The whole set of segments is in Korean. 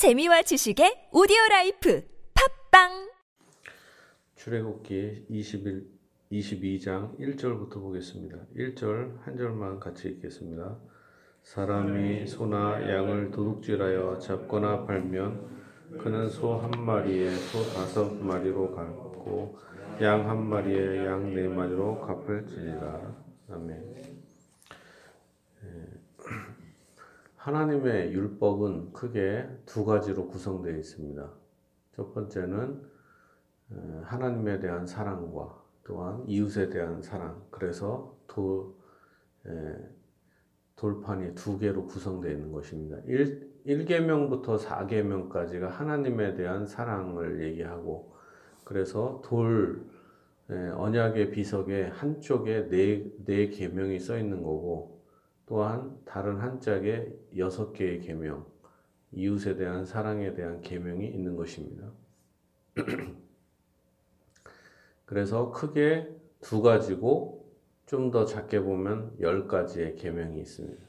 재미와 지식의 오디오 라이프 팟빵 출애굽기 21, 22장 1절부터 보겠습니다. 1절 한 절만 같이 읽겠습니다. 사람이 소나 양을 도둑질하여 잡거나 팔면 그는 소 한 마리에 소 다섯 마리로 갚고 양 한 마리에 양 네 마리로 갚을지니라. 아멘. 예. 하나님의 율법은 크게 두 가지로 구성되어 있습니다. 첫 번째는 어, 하나님에 대한 사랑과 또한 이웃에 대한 사랑. 그래서 도, 에, 돌판이 두 개로 구성되어 있는 것입니다. 1, 1계명부터 4계명까지가 하나님에 대한 사랑을 얘기하고 그래서 돌 에, 언약의 비석에 한쪽에 네, 네 계명이 써 있는 거고 또한 다른 한 짝에 여섯 개의 계명, 이웃에 대한 사랑에 대한 계명이 있는 것입니다. 그래서 크게 두 가지고 좀 더 작게 보면 열 가지의 계명이 있습니다.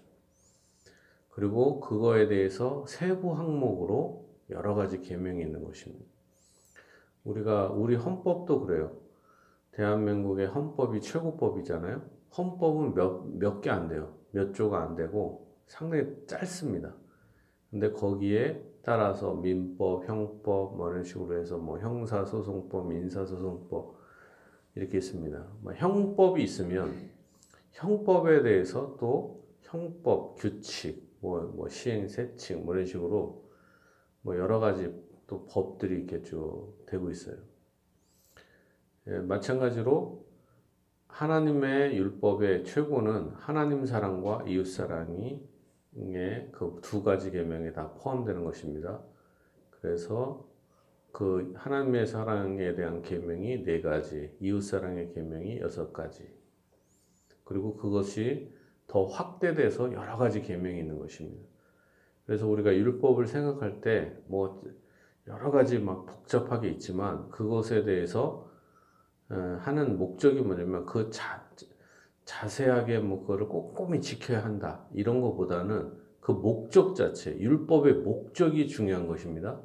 그리고 그거에 대해서 세부 항목으로 여러 가지 계명이 있는 것입니다. 우리가 우리 헌법도 그래요. 대한민국의 헌법이 최고법이잖아요. 헌법은 몇 몇 개 안 돼요. 몇 조가 안 되고 상당히 짧습니다. 근데 거기에 따라서 민법, 형법 뭐 이런 식으로 해서 뭐 형사소송법, 민사소송법 이렇게 있습니다. 뭐 형법이 있으면 형법에 대해서 또 형법, 규칙, 뭐, 뭐 시행, 세칙 뭐 이런 식으로 뭐 여러 가지 또 법들이 이렇게 쭉 되고 있어요. 예, 마찬가지로 하나님의 율법의 최고는 하나님 사랑과 이웃 사랑이 그 두 가지 계명에 다 포함되는 것입니다. 그래서 그 하나님의 사랑에 대한 계명이 네 가지, 이웃 사랑의 계명이 여섯 가지. 그리고 그것이 더 확대돼서 여러 가지 계명이 있는 것입니다. 그래서 우리가 율법을 생각할 때 뭐 여러 가지 막 복잡하게 있지만 그것에 대해서 어, 하는 목적이 뭐냐면 그 자, 자세하게 뭐 그거를 꼼꼼히 지켜야 한다 이런 것보다는 그 목적 자체 율법의 목적이 중요한 것입니다.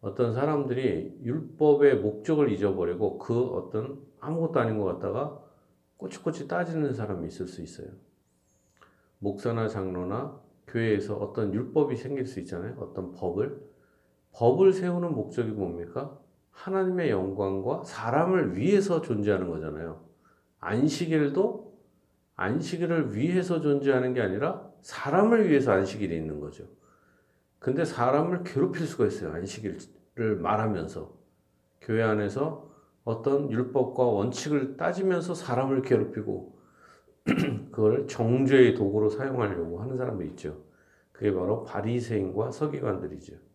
어떤 사람들이 율법의 목적을 잊어버리고 그 어떤 아무것도 아닌 것 같다가 꼬치꼬치 따지는 사람이 있을 수 있어요. 목사나 장로나 교회에서 어떤 율법이 생길 수 있잖아요. 어떤 법을. 법을 세우는 목적이 뭡니까? 하나님의 영광과 사람을 위해서 존재하는 거잖아요. 안식일도 안식일을 위해서 존재하는 게 아니라 사람을 위해서 안식일이 있는 거죠. 근데 사람을 괴롭힐 수가 있어요. 안식일을 말하면서. 교회 안에서 어떤 율법과 원칙을 따지면서 사람을 괴롭히고 그걸 정죄의 도구로 사용하려고 하는 사람도 있죠. 그게 바로 바리새인과 서기관들이죠.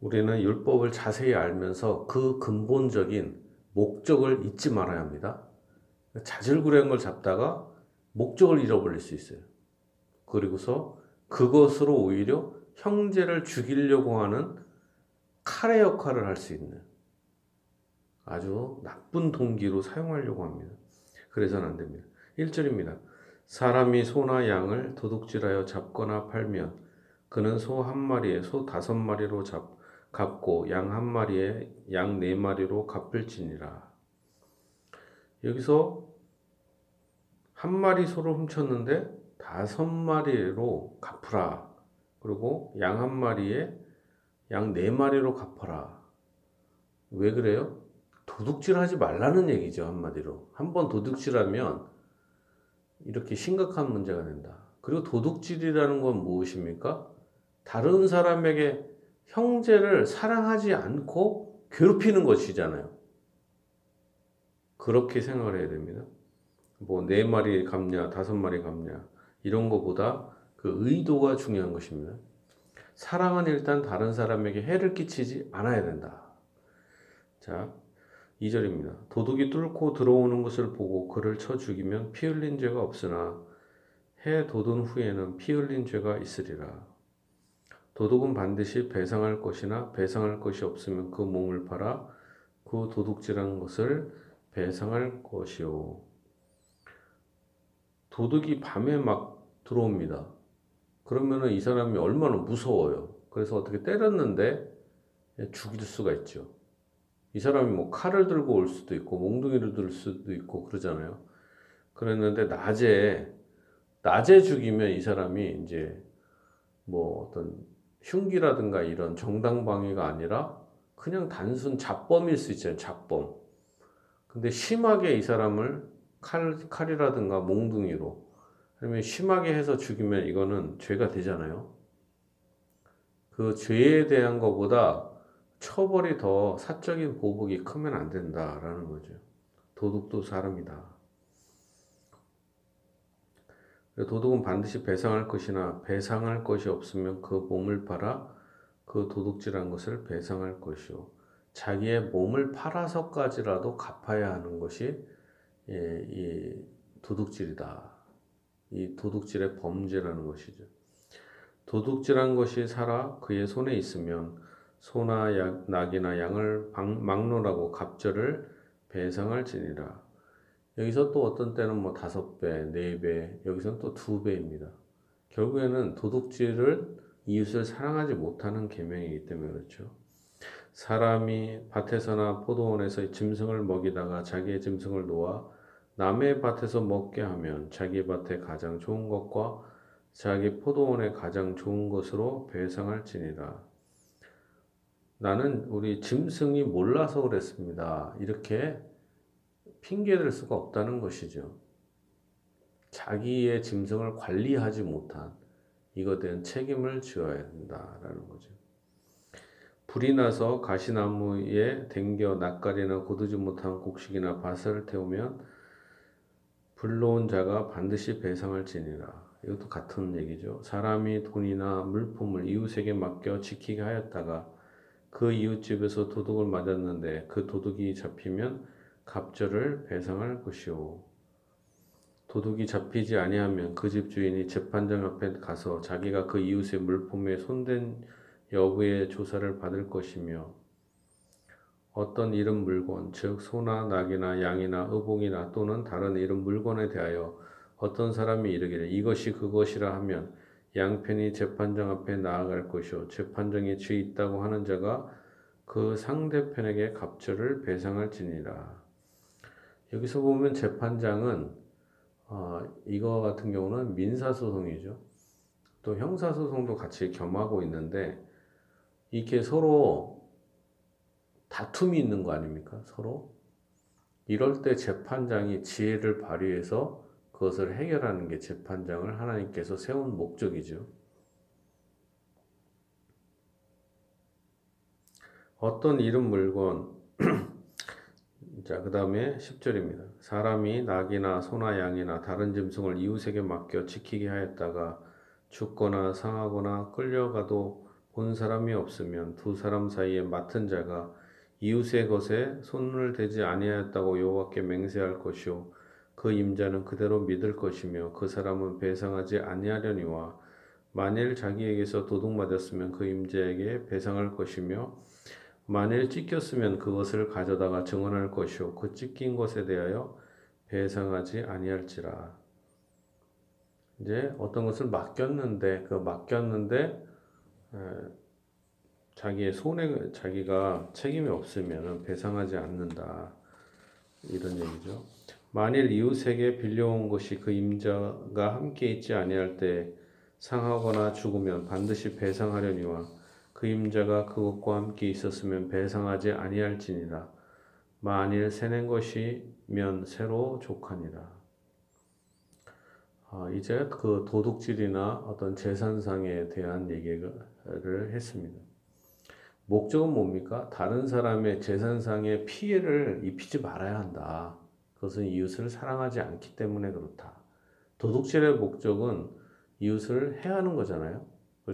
우리는 율법을 자세히 알면서 그 근본적인 목적을 잊지 말아야 합니다. 자질구레한 걸 잡다가 목적을 잃어버릴 수 있어요. 그리고서 그것으로 오히려 형제를 죽이려고 하는 칼의 역할을 할 수 있는 아주 나쁜 동기로 사용하려고 합니다. 그래서는 안 됩니다. 1절입니다. 사람이 소나 양을 도둑질하여 잡거나 팔면 그는 소 한 마리에 소 다섯 마리로 잡, 갚고 양 한 마리에 양 네 마리로 갚을지니라. 여기서 한 마리 소를 훔쳤는데 다섯 마리로 갚으라. 그리고 양 한 마리에 양 네 마리로 갚아라. 왜 그래요? 도둑질 하지 말라는 얘기죠, 한마디로. 한 번 도둑질하면 이렇게 심각한 문제가 된다. 그리고 도둑질이라는 건 무엇입니까? 다른 사람에게 형제를 사랑하지 않고 괴롭히는 것이잖아요. 그렇게 생각을 해야 됩니다. 뭐, 네 마리 갚냐, 다섯 마리 갚냐, 이런 것보다 그 의도가 중요한 것입니다. 사랑은 일단 다른 사람에게 해를 끼치지 않아야 된다. 자, 2절입니다. 도둑이 뚫고 들어오는 것을 보고 그를 쳐 죽이면 피 흘린 죄가 없으나 해 돋은 후에는 피 흘린 죄가 있으리라. 도둑은 반드시 배상할 것이나 배상할 것이 없으면 그 몸을 팔아 그 도둑질한 것을 배상할 것이요. 도둑이 밤에 막 들어옵니다. 그러면은 이 사람이 얼마나 무서워요. 그래서 어떻게 때렸는데 죽일 수가 있죠. 이 사람이 뭐 칼을 들고 올 수도 있고 몽둥이를 들 수도 있고 그러잖아요. 그랬는데 낮에 낮에 죽이면 이 사람이 이제 뭐 어떤 흉기라든가 이런 정당 방위가 아니라 그냥 단순 잡범일 수 있잖아요. 잡범. 근데 심하게 이 사람을 칼, 칼이라든가 몽둥이로 아니면 심하게 해서 죽이면 이거는 죄가 되잖아요. 그 죄에 대한 것보다 처벌이 더 사적인 보복이 크면 안 된다라는 거죠. 도둑도 사람이다. 도둑은 반드시 배상할 것이나 배상할 것이 없으면 그 몸을 팔아 그 도둑질한 것을 배상할 것이요. 자기의 몸을 팔아서까지라도 갚아야 하는 것이 예, 이 도둑질이다. 이 도둑질의 범죄라는 것이죠. 도둑질한 것이 살아 그의 손에 있으면 소나 약, 낙이나 양을 막론하고 갑절을 배상할지니라. 여기서 또 어떤 때는 뭐 다섯 배, 네 배, 여기서는 또 두 배입니다. 결국에는 도둑질을 이웃을 사랑하지 못하는 계명이기 때문에 그렇죠. 사람이 밭에서나 포도원에서 짐승을 먹이다가 자기의 짐승을 놓아 남의 밭에서 먹게 하면 자기 밭에 가장 좋은 것과 자기 포도원에 가장 좋은 것으로 배상할지니라. 나는 우리 짐승이 몰라서 그랬습니다. 이렇게 핑계댈 수가 없다는 것이죠. 자기의 짐승을 관리하지 못한 이것에 대한 책임을 지어야 된다라는 거죠. 불이 나서 가시나무에 댕겨 낯가리나 고두지 못한 곡식이나 밭을 태우면 불러온 자가 반드시 배상할지니라. 이것도 같은 얘기죠. 사람이 돈이나 물품을 이웃에게 맡겨 지키게 하였다가 그 이웃집에서 도둑을 맞았는데 그 도둑이 잡히면 갑절을 배상할 것이오. 도둑이 잡히지 아니하면 그 집 주인이 재판장 앞에 가서 자기가 그 이웃의 물품에 손댄 여부의 조사를 받을 것이며 어떤 이름 물건, 즉 소나 낙이나 양이나 의복이나 또는 다른 이름 물건에 대하여 어떤 사람이 이르기를 이것이 그것이라 하면 양편이 재판장 앞에 나아갈 것이요 재판장에 죄 있다고 하는 자가 그 상대편에게 갑절을 배상할지니라. 여기서 보면 재판장은 어, 이거 같은 경우는 민사소송이죠. 또 형사소송도 같이 겸하고 있는데 이렇게 서로 다툼이 있는 거 아닙니까? 서로 이럴 때 재판장이 지혜를 발휘해서 그것을 해결하는 게 재판장을 하나님께서 세운 목적이죠. 어떤 이름 물건 자, 그 다음에 10절입니다. 사람이 낙이나 소나 양이나 다른 짐승을 이웃에게 맡겨 지키게 하였다가 죽거나 상하거나 끌려가도 본 사람이 없으면 두 사람 사이에 맡은 자가 이웃의 것에 손을 대지 아니하였다고 여호와께 맹세할 것이요 그 임자는 그대로 믿을 것이며 그 사람은 배상하지 아니하려니와 만일 자기에게서 도둑 맞았으면 그 임자에게 배상할 것이며 만일 찢겼으면 그것을 가져다가 증언할 것이요 그 찢긴 것에 대하여 배상하지 아니할지라. 이제 어떤 것을 맡겼는데 그 맡겼는데 에, 자기의 손에 자기가 책임이 없으면 배상하지 않는다 이런 얘기죠. 만일 이웃에게 빌려온 것이 그 임자가 함께 있지 아니할 때 상하거나 죽으면 반드시 배상하려니와 그 임자가 그것과 함께 있었으면 배상하지 아니할지니라. 만일 세낸 것이면 새로 족하니라. 아, 이제 그 도둑질이나 어떤 재산상에 대한 얘기를 했습니다. 목적은 뭡니까? 다른 사람의 재산상의 피해를 입히지 말아야 한다. 그것은 이웃을 사랑하지 않기 때문에 그렇다. 도둑질의 목적은 이웃을 해하는 거잖아요.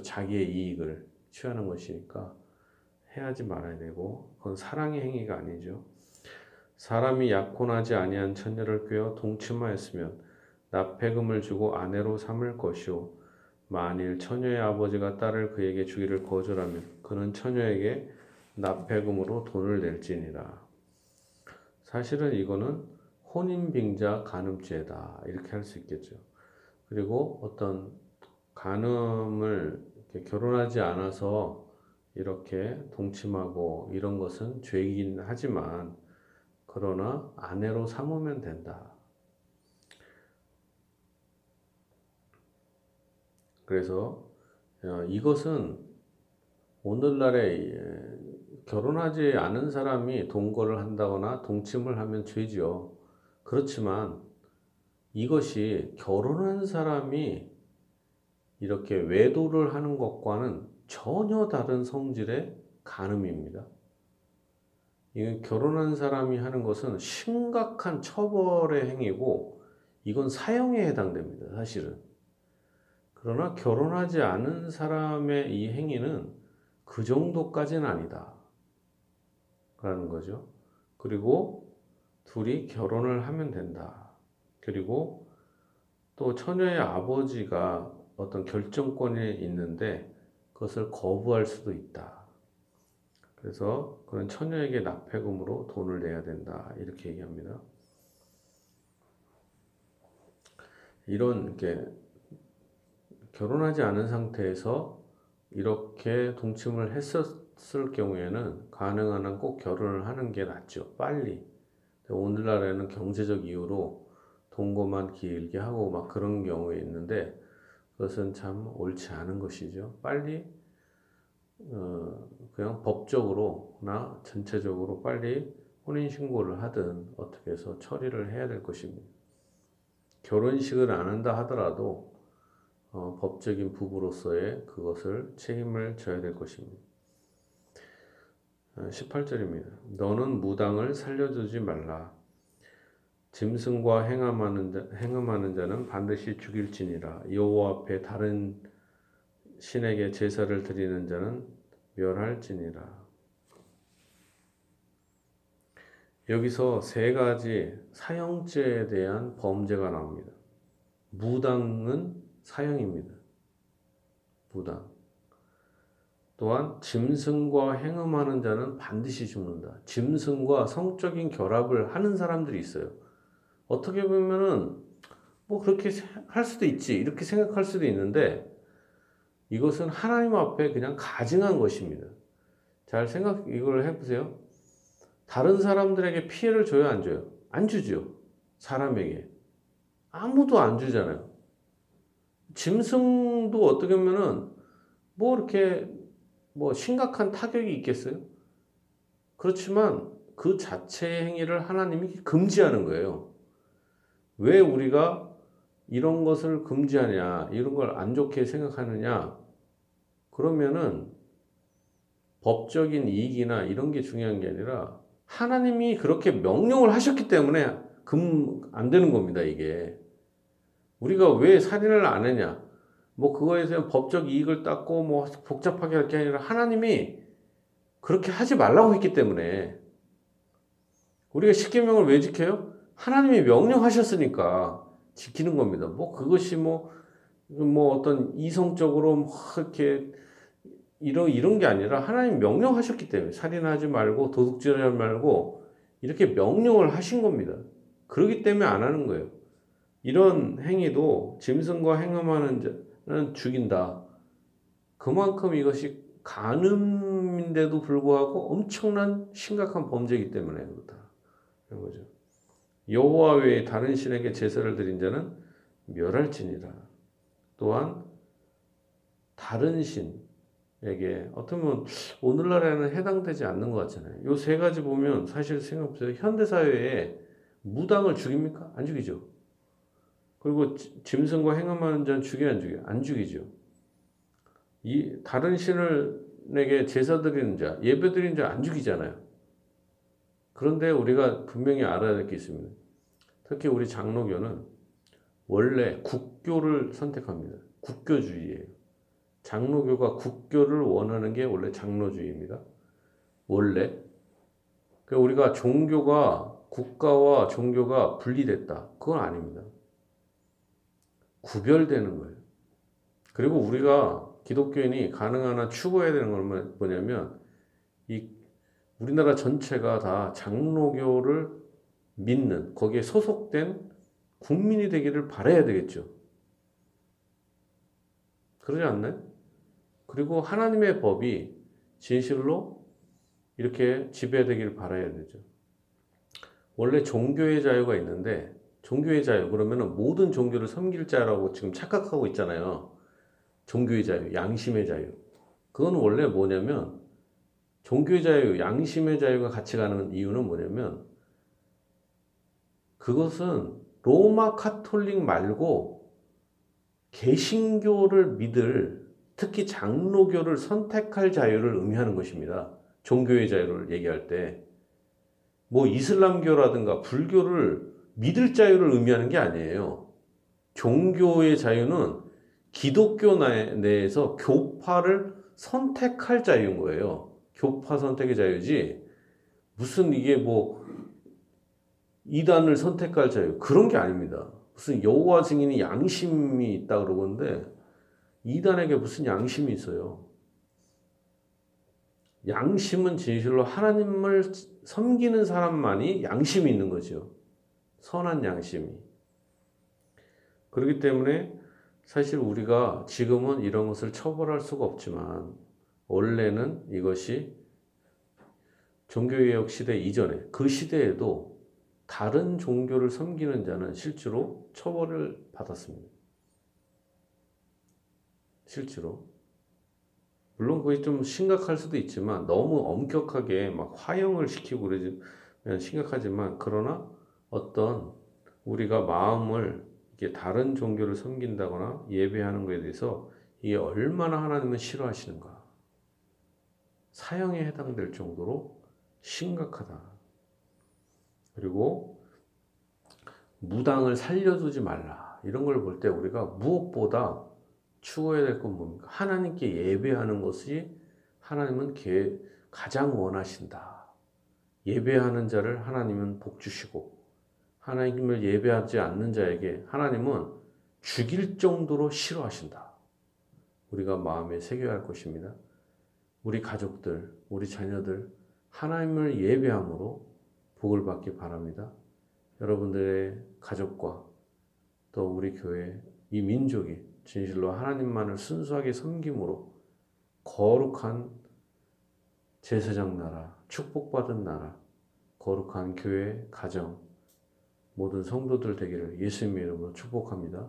자기의 이익을. 취하는 것이니까 해하지 말아야 되고 그건 사랑의 행위가 아니죠. 사람이 약혼하지 아니한 처녀를 꿰어 동침하였으면 납폐금을 주고 아내로 삼을 것이요 만일 처녀의 아버지가 딸을 그에게 주기를 거절하면 그는 처녀에게 납폐금으로 돈을 낼지니라. 사실은 이거는 혼인빙자 간음죄다 이렇게 할 수 있겠죠. 그리고 어떤 간음을 결혼하지 않아서 이렇게 동침하고 이런 것은 죄이긴 하지만 그러나 아내로 삼으면 된다. 그래서 어, 이것은 오늘날에 결혼하지 않은 사람이 동거를 한다거나 동침을 하면 죄지요. 그렇지만 이것이 결혼한 사람이 이렇게 외도를 하는 것과는 전혀 다른 성질의 간음입니다. 이 결혼한 사람이 하는 것은 심각한 처벌의 행위고 이건 사형에 해당됩니다. 사실은. 그러나 결혼하지 않은 사람의 이 행위는 그 정도까지는 아니다. 라는 거죠. 그리고 둘이 결혼을 하면 된다. 그리고 또 처녀의 아버지가 어떤 결정권이 있는데 그것을 거부할 수도 있다. 그래서 그런 처녀에게 납폐금으로 돈을 내야 된다. 이렇게 얘기합니다. 이런 게 결혼하지 않은 상태에서 이렇게 동침을 했었을 경우에는 가능한 한 꼭 결혼을 하는 게 낫죠. 빨리. 오늘날에는 경제적 이유로 동거만 길게 하고 막 그런 경우에 있는데 그것은 참 옳지 않은 것이죠. 빨리 어, 그냥 법적으로나 전체적으로 빨리 혼인 신고를 하든 어떻게 해서 처리를 해야 될 것입니다. 결혼식을 안 한다 하더라도 어, 법적인 부부로서의 그것을 책임을 져야 될 것입니다. 18절입니다. 어, 너는 무당을 살려두지 말라. 짐승과 행함하는, 자, 행함하는 자는 반드시 죽일지니라. 여호와 앞에 다른 신에게 제사를 드리는 자는 멸할지니라. 여기서 세 가지 사형죄에 대한 범죄가 나옵니다. 무당은 사형입니다. 무당. 또한 짐승과 행음하는 자는 반드시 죽는다. 짐승과 성적인 결합을 하는 사람들이 있어요. 어떻게 보면은 뭐 그렇게 할 수도 있지 이렇게 생각할 수도 있는데 이것은 하나님 앞에 그냥 가증한 것입니다. 잘 생각 이걸 해보세요. 다른 사람들에게 피해를 줘요, 안 줘요? 안 주죠. 사람에게 아무도 안 주잖아요. 짐승도 어떻게 보면은 뭐 이렇게 뭐 심각한 타격이 있겠어요? 그렇지만 그 자체의 행위를 하나님이 금지하는 거예요. 왜 우리가 이런 것을 금지하냐, 이런 걸 안 좋게 생각하느냐, 그러면은 법적인 이익이나 이런 게 중요한 게 아니라 하나님이 그렇게 명령을 하셨기 때문에 금, 안 되는 겁니다, 이게. 우리가 왜 살인을 안 했냐? 뭐 그거에 대한 법적 이익을 닦고 뭐 복잡하게 할 게 아니라 하나님이 그렇게 하지 말라고 했기 때문에 우리가 십계명을 왜 지켜요? 하나님이 명령하셨으니까 지키는 겁니다. 뭐 그것이 뭐, 뭐 어떤 이성적으로 뭐 이렇게 이런, 이런 게 아니라 하나님 명령하셨기 때문에 살인하지 말고 도둑질하지 말고 이렇게 명령을 하신 겁니다. 그러기 때문에 안 하는 거예요. 이런 행위도 짐승과 행함하는 자는 죽인다. 그만큼 이것이 간음인데도 불구하고 엄청난 심각한 범죄이기 때문에 그렇다. 그런 거죠. 여호와 외에 다른 신에게 제사를 드린 자는 멸할지니라. 또한 다른 신에게 어떻게 보면 오늘날에는 해당되지 않는 것 같잖아요. 요 세 가지 보면 사실 생각보세요 현대 사회에 무당을 죽입니까? 안 죽이죠. 그리고 짐승과 행함하는 자는 죽여 안 죽여? 안 죽이죠. 이 다른 신을에게 제사 드리는 자, 예배 드리는 자 안 죽이잖아요. 그런데 우리가 분명히 알아야 될 게 있습니다. 특히 우리 장로교는 원래 국교를 선택합니다. 국교주의예요. 장로교가 국교를 원하는 게 원래 장로주의입니다. 원래. 그러니까 우리가 종교가 국가와 종교가 분리됐다. 그건 아닙니다. 구별되는 거예요. 그리고 우리가 기독교인이 가능한 한 추구해야 되는 건 뭐냐면 이 우리나라 전체가 다 장로교를 믿는 거기에 소속된 국민이 되기를 바라야 되겠죠. 그러지 않나요? 그리고 하나님의 법이 진실로 이렇게 지배되기를 바라야 되죠. 원래 종교의 자유가 있는데 종교의 자유 그러면은 모든 종교를 섬길 자라고 지금 착각하고 있잖아요. 종교의 자유, 양심의 자유. 그건 원래 뭐냐면 종교의 자유, 양심의 자유가 같이 가는 이유는 뭐냐면 그것은 로마 카톨릭 말고 개신교를 믿을 특히 장로교를 선택할 자유를 의미하는 것입니다. 종교의 자유를 얘기할 때. 뭐 이슬람교라든가 불교를 믿을 자유를 의미하는 게 아니에요. 종교의 자유는 기독교 내에서 교파를 선택할 자유인 거예요. 교파 선택의 자유지. 무슨 이게 뭐 이단을 선택할 자유 그런 게 아닙니다. 무슨 여호와 증인이 양심이 있다 그러는데 이단에게 무슨 양심이 있어요? 양심은 진실로 하나님을 섬기는 사람만이 양심이 있는 거죠. 선한 양심이. 그렇기 때문에 사실 우리가 지금은 이런 것을 처벌할 수가 없지만 원래는 이것이 종교개혁 시대 이전에 그 시대에도 다른 종교를 섬기는 자는 실제로 처벌을 받았습니다. 실제로. 물론 그게 좀 심각할 수도 있지만 너무 엄격하게 막 화형을 시키고 그러면 심각하지만 그러나 어떤 우리가 마음을 이게 다른 종교를 섬긴다거나 예배하는 것에 대해서 이게 얼마나 하나님은 싫어하시는가. 사형에 해당될 정도로 심각하다. 그리고 무당을 살려두지 말라. 이런 걸 볼 때 우리가 무엇보다 추구해야 될 건 뭡니까? 하나님께 예배하는 것이 하나님은 가장 원하신다. 예배하는 자를 하나님은 복 주시고 하나님을 예배하지 않는 자에게 하나님은 죽일 정도로 싫어하신다. 우리가 마음에 새겨야 할 것입니다. 우리 가족들, 우리 자녀들 하나님을 예배함으로 복을 받기 바랍니다. 여러분들의 가족과 또 우리 교회 이 민족이 진실로 하나님만을 순수하게 섬김으로 거룩한 제사장 나라, 축복받은 나라, 거룩한 교회, 가정, 모든 성도들 되기를 예수님의 이름으로 축복합니다.